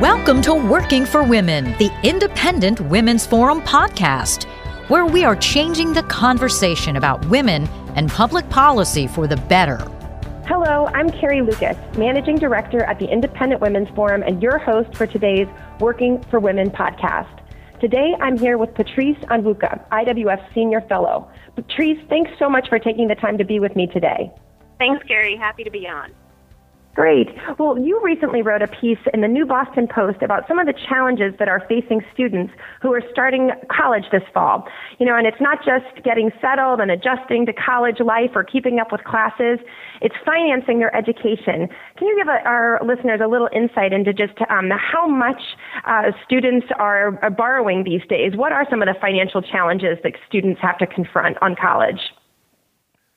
Welcome to Working for Women, the Independent Women's Forum podcast, where we are changing the conversation about women and public policy for the better. Hello, I'm Carrie Lukas, Managing Director at the Independent Women's Forum and your host for today's Working for Women podcast. Today, I'm here with Patrice Onwuka, IWF Senior Fellow. Patrice, thanks so much for taking the time to be with me today. Thanks, Carrie. Happy to be on. Great. Well, you recently wrote a piece in the New Boston Post about some of the challenges that are facing students who are starting college this fall. You know, and it's not just getting settled and adjusting to college life or keeping up with classes, it's financing their education. Can you give our listeners a little insight into just um, how much uh, students are borrowing these days? What are some of the financial challenges that students have to confront on college?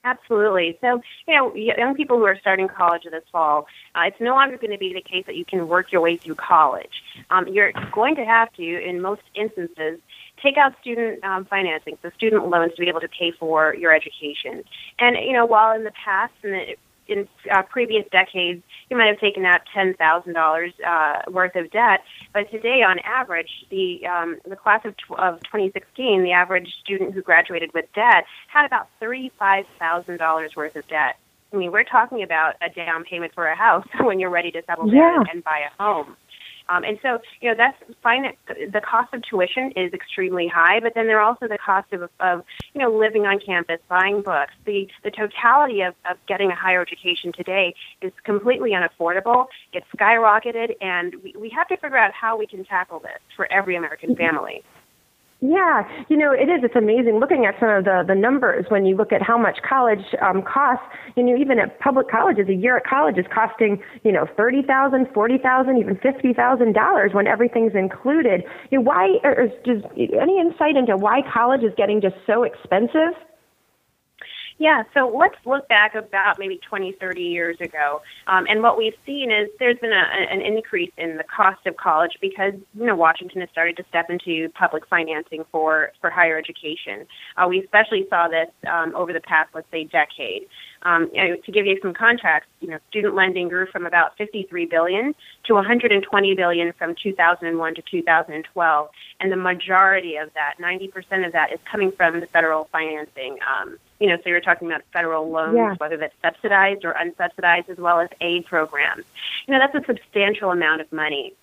Absolutely. So, you know, young people who are starting college this fall, uh, it's no longer going to be the case that you can work your way through college. Um, you're going to have to, in most instances, take out student um, financing, so student loans, to be able to pay for your education. And you know, while in the past, in the in uh, previous decades, you might have taken out ten thousand uh, dollars worth of debt, but today, on average, the um, the class of, tw- of 2016, the average student who graduated with debt had about thirty-five thousand dollars worth of debt. I mean, we're talking about a down payment for a house when you're ready to settle yeah. down and buy a home. Um, and so, you know, that's fine. The cost of tuition is extremely high, but then there are also the cost of, of you know, living on campus, buying books. The the totality of, of getting a higher education today is completely unaffordable. It's skyrocketed, and we, we have to figure out how we can tackle this for every American family. Yeah, you know, it is. It's amazing looking at some of the, the numbers when you look at how much college um, costs. You know, even at public colleges, a year at college is costing, you know, thirty thousand, forty thousand, even fifty thousand dollars when everything's included. You know, why? Or just any insight into why college is getting just so expensive? Yeah, so let's look back about maybe 20, 30 years ago. Um, and what we've seen is there's been a, an increase in the cost of college because, you know, Washington has started to step into public financing for, for higher education. Uh, we especially saw this um, over the past, let's say, decade. Um, to give you some context, you know, student lending grew from about 53 billion to 120 billion from 2001 to 2012, and the majority of that, 90% of that, is coming from the federal financing. Um, you know, so you're talking about federal loans, yeah. whether that's subsidized or unsubsidized, as well as aid programs. You know, that's a substantial amount of money.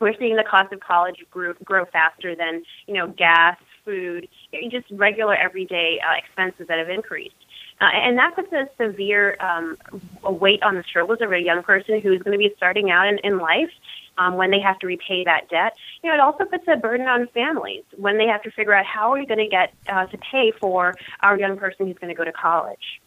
We're seeing the cost of college grow, grow faster than, you know, gas, food, just regular everyday uh, expenses that have increased. Uh, and that puts a severe um, a weight on the shoulders of a young person who's going to be starting out in, in life um, when they have to repay that debt. You know, it also puts a burden on families when they have to figure out how are we going to get uh, to pay for our young person who's going to go to college.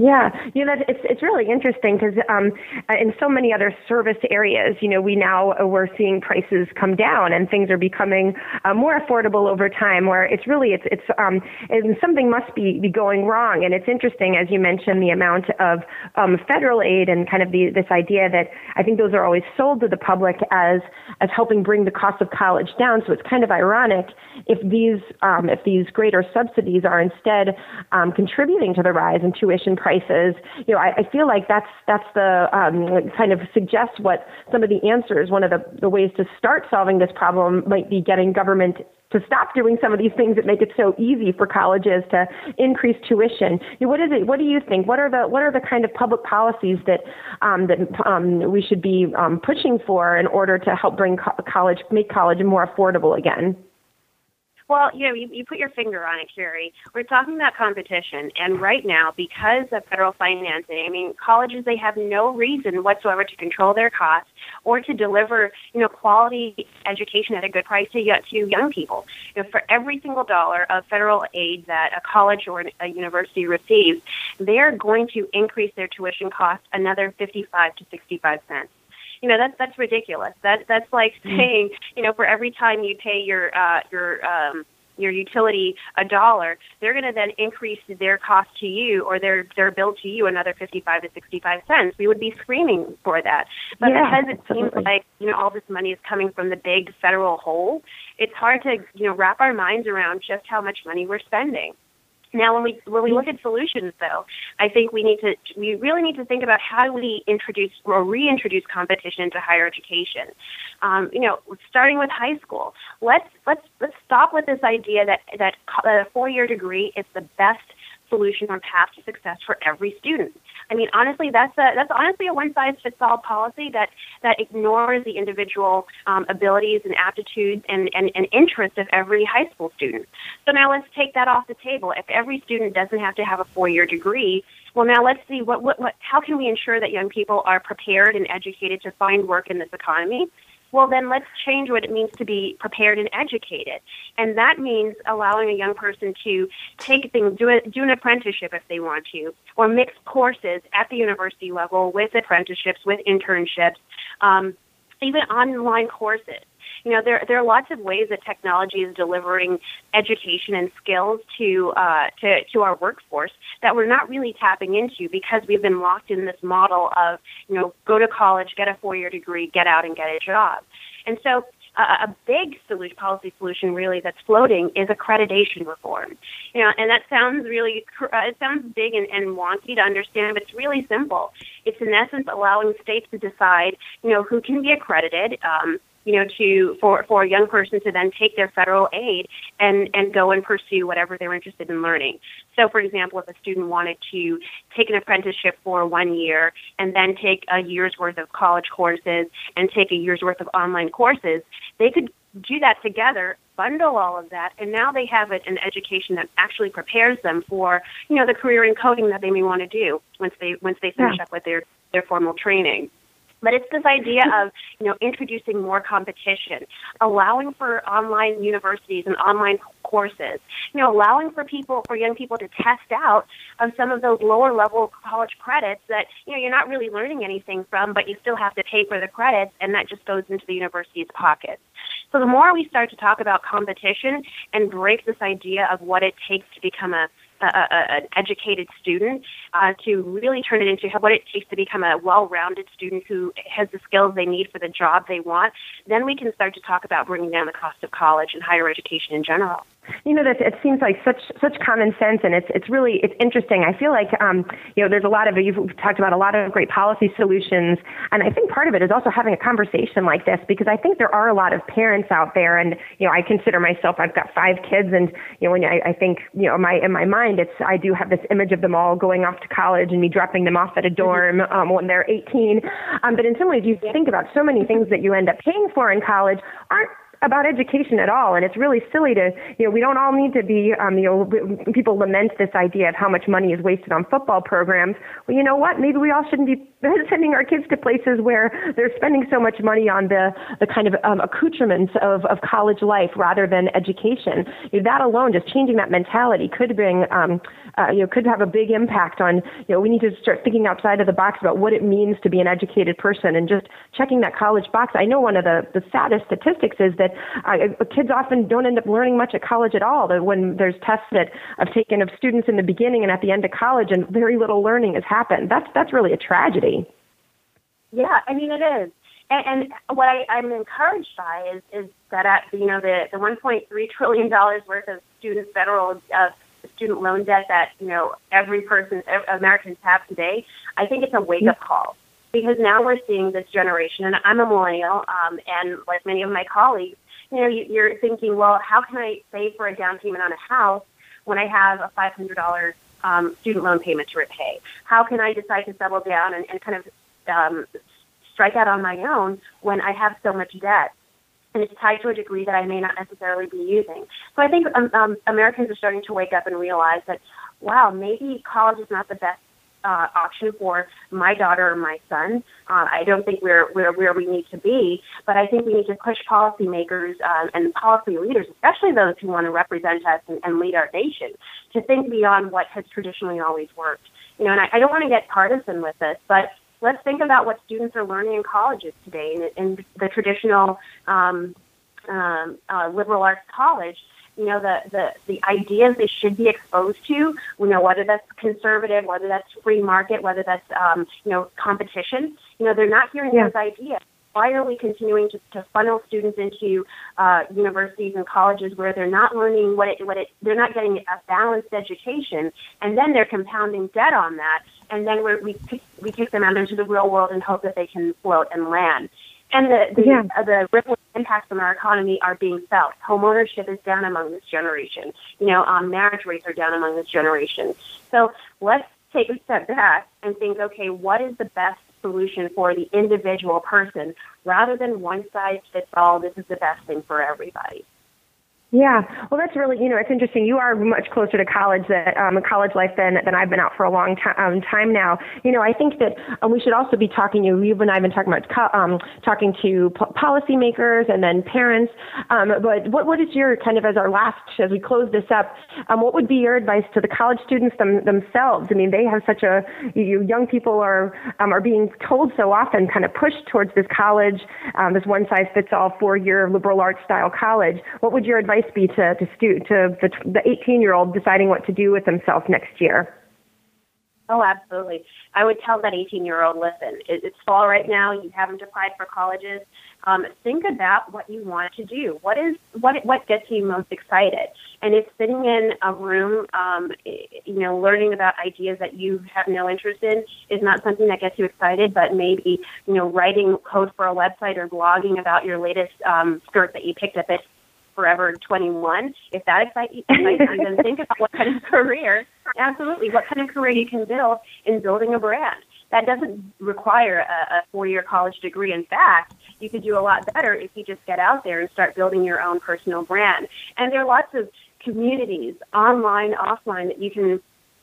Yeah, you know, it's it's really interesting because um, in so many other service areas, you know, we now uh, we're seeing prices come down and things are becoming uh, more affordable over time. Where it's really it's it's um, and something must be, be going wrong. And it's interesting, as you mentioned, the amount of um, federal aid and kind of the this idea that I think those are always sold to the public as as helping bring the cost of college down. So it's kind of ironic if these um, if these greater subsidies are instead um, contributing to the rise in tuition prices prices, you know, I, I feel like that's that's the um, kind of suggests what some of the answers. One of the, the ways to start solving this problem might be getting government to stop doing some of these things that make it so easy for colleges to increase tuition. What is it? What do you think? What are the what are the kind of public policies that um, that um, we should be um, pushing for in order to help bring co- college, make college more affordable again? Well, you know, you, you put your finger on it, Carrie. We're talking about competition, and right now, because of federal financing, I mean, colleges they have no reason whatsoever to control their costs or to deliver, you know, quality education at a good price to to young people. You know, for every single dollar of federal aid that a college or a university receives, they are going to increase their tuition cost another fifty-five to sixty-five cents you know that's that's ridiculous. That that's like mm. saying you know for every time you pay your uh, your um, your utility a dollar, they're going to then increase their cost to you or their their bill to you another fifty five to sixty five cents. We would be screaming for that, but yeah, because it absolutely. seems like you know all this money is coming from the big federal hole, it's hard to you know wrap our minds around just how much money we're spending. Now, when we when we look at solutions, though, I think we need to we really need to think about how do we introduce or reintroduce competition into higher education. Um, you know, starting with high school, let's let's let's stop with this idea that that a four year degree is the best solution or path to success for every student. I mean, honestly, that's a, that's honestly a one size fits all policy that that ignores the individual um, abilities and aptitudes and, and, and interests of every high school student. So now let's take that off the table. If every student doesn't have to have a four year degree, well, now let's see what, what, what how can we ensure that young people are prepared and educated to find work in this economy well, then let's change what it means to be prepared and educated. And that means allowing a young person to take things, do, a, do an apprenticeship if they want to, or mix courses at the university level with apprenticeships, with internships, um, even online courses you know, there there are lots of ways that technology is delivering education and skills to uh, to to our workforce that we're not really tapping into because we've been locked in this model of you know go to college, get a four year degree, get out and get a job, and so. A big solution, policy solution really that's floating is accreditation reform. You know, and that sounds really, uh, it sounds big and, and wonky to understand, but it's really simple. It's in essence allowing states to decide, you know, who can be accredited, um, you know, to for for a young person to then take their federal aid and and go and pursue whatever they're interested in learning. So, for example, if a student wanted to take an apprenticeship for one year and then take a year's worth of college courses and take a year's worth of online courses, they could do that together bundle all of that and now they have an education that actually prepares them for you know the career in coding that they may want to do once they once they finish yeah. up with their their formal training but it's this idea of, you know, introducing more competition, allowing for online universities and online courses, you know, allowing for people, for young people to test out of some of those lower level college credits that, you know, you're not really learning anything from, but you still have to pay for the credits, and that just goes into the university's pockets. So the more we start to talk about competition and break this idea of what it takes to become a a, a, an educated student uh, to really turn it into what it takes to become a well-rounded student who has the skills they need for the job they want, then we can start to talk about bringing down the cost of college and higher education in general. You know that it seems like such such common sense, and it's it's really it's interesting. I feel like um, you know there's a lot of you've talked about a lot of great policy solutions, and I think part of it is also having a conversation like this because I think there are a lot of parents out there, and you know I consider myself I've got five kids, and you know when I, I think you know my in my mind it's I do have this image of them all going off to college and me dropping them off at a dorm um, when they're 18, um, but in some ways you think about so many things that you end up paying for in college aren't about education at all. And it's really silly to, you know, we don't all need to be, um, you know, people lament this idea of how much money is wasted on football programs. Well, you know what? Maybe we all shouldn't be sending our kids to places where they're spending so much money on the, the kind of um, accoutrements of, of college life rather than education. You know, that alone, just changing that mentality could bring, um, uh, you know, could have a big impact on, you know, we need to start thinking outside of the box about what it means to be an educated person and just checking that college box. I know one of the, the saddest statistics is that uh, kids often don't end up learning much at college at all. That when there's tests that I've taken of students in the beginning and at the end of college and very little learning has happened. That's, that's really a tragedy. Yeah, I mean, it is. And, and what I, I'm encouraged by is, is that at, you know, the, the $1.3 trillion worth of student federal uh, student loan debt that you know every person Americans have today, I think it's a wake up call because now we're seeing this generation, and I'm a millennial, um, and like many of my colleagues, you know, you, you're thinking, well, how can I save for a down payment on a house when I have a five hundred dollars um, student loan payment to repay? How can I decide to settle down and, and kind of um, strike out on my own when I have so much debt? and it's tied to a degree that I may not necessarily be using. So I think um, um, Americans are starting to wake up and realize that, wow, maybe college is not the best uh, option for my daughter or my son. Uh, I don't think we're, we're where we need to be, but I think we need to push policymakers uh, and policy leaders, especially those who want to represent us and, and lead our nation, to think beyond what has traditionally always worked. You know, and I, I don't want to get partisan with this, but let's think about what students are learning in colleges today in, in the traditional um, um, uh, liberal arts college. You know, the, the, the ideas they should be exposed to, you know, whether that's conservative, whether that's free market, whether that's, um, you know, competition, you know, they're not hearing yeah. those ideas. Why are we continuing to, to funnel students into uh, universities and colleges where they're not learning what it, what it, they're not getting a balanced education, and then they're compounding debt on that, and then we're, we we kick them out into the real world and hope that they can float and land. And the the, yeah. uh, the ripple impacts on our economy are being felt. Home ownership is down among this generation. You know, um, marriage rates are down among this generation. So let's take a step back and think, okay, what is the best solution for the individual person rather than one size fits all, this is the best thing for everybody. Yeah, well, that's really you know it's interesting. You are much closer to college that um, college life than than I've been out for a long time um, time now. You know, I think that um, we should also be talking. You, you and I have been talking about um, talking to po- policymakers and then parents. Um, but what what is your kind of as our last as we close this up? Um, what would be your advice to the college students them, themselves? I mean, they have such a you, young people are um, are being told so often, kind of pushed towards this college, um, this one size fits all four year liberal arts style college. What would your advice be to to, stu- to the the 18 year old deciding what to do with himself next year? Oh, absolutely. I would tell that 18 year old, listen, it's fall right now. You haven't applied for colleges. Um, think about what you want to do. What is what what gets you most excited? And if sitting in a room, um, you know, learning about ideas that you have no interest in is not something that gets you excited, but maybe you know, writing code for a website or blogging about your latest um, skirt that you picked up at Forever 21. If that excites you, then think about what kind of career, absolutely, what kind of career you can build in building a brand. That doesn't require a, a four-year college degree. In fact, you could do a lot better if you just get out there and start building your own personal brand. And there are lots of communities, online, offline, that you can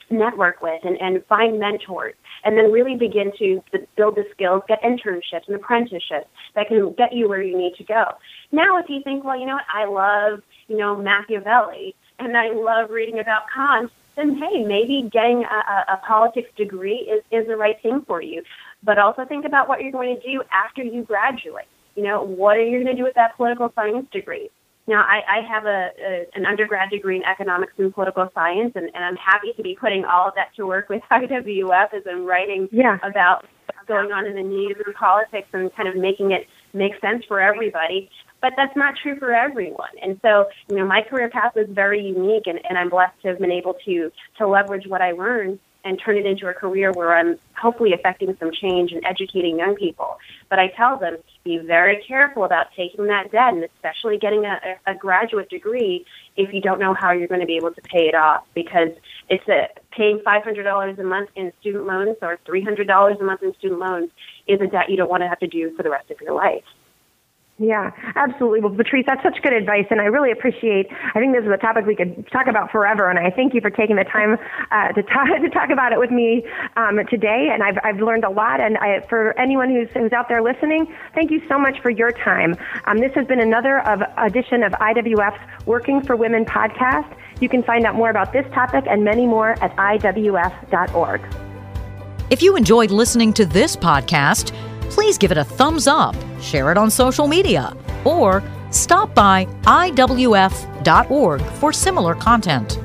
network with and, and find mentors and then really begin to build the skills, get internships and apprenticeships that can get you where you need to go. Now, if you think, well, you know what, I love, you know, Machiavelli and I love reading about Kant, then hey, maybe getting a, a politics degree is, is the right thing for you. But also think about what you're going to do after you graduate. You know, what are you going to do with that political science degree? Now, I, I have a, a an undergrad degree in economics and political science, and, and I'm happy to be putting all of that to work with IWF as I'm writing yeah. about what's going on in the news and politics and kind of making it make sense for everybody. But that's not true for everyone. And so, you know, my career path was very unique, and, and I'm blessed to have been able to to leverage what I learned and turn it into a career where I'm hopefully affecting some change and educating young people. But I tell them, to be very careful about taking that debt and especially getting a, a graduate degree if you don't know how you're going to be able to pay it off because it's a paying $500 a month in student loans or $300 a month in student loans is a debt you don't want to have to do for the rest of your life. Yeah, absolutely. Well, Patrice, that's such good advice, and I really appreciate. I think this is a topic we could talk about forever, and I thank you for taking the time uh, to talk to talk about it with me um, today. And I've I've learned a lot. And I, for anyone who's who's out there listening, thank you so much for your time. Um, this has been another of edition of IWF's Working for Women podcast. You can find out more about this topic and many more at iwf.org. If you enjoyed listening to this podcast please give it a thumbs up, share it on social media, or stop by IWF.org for similar content.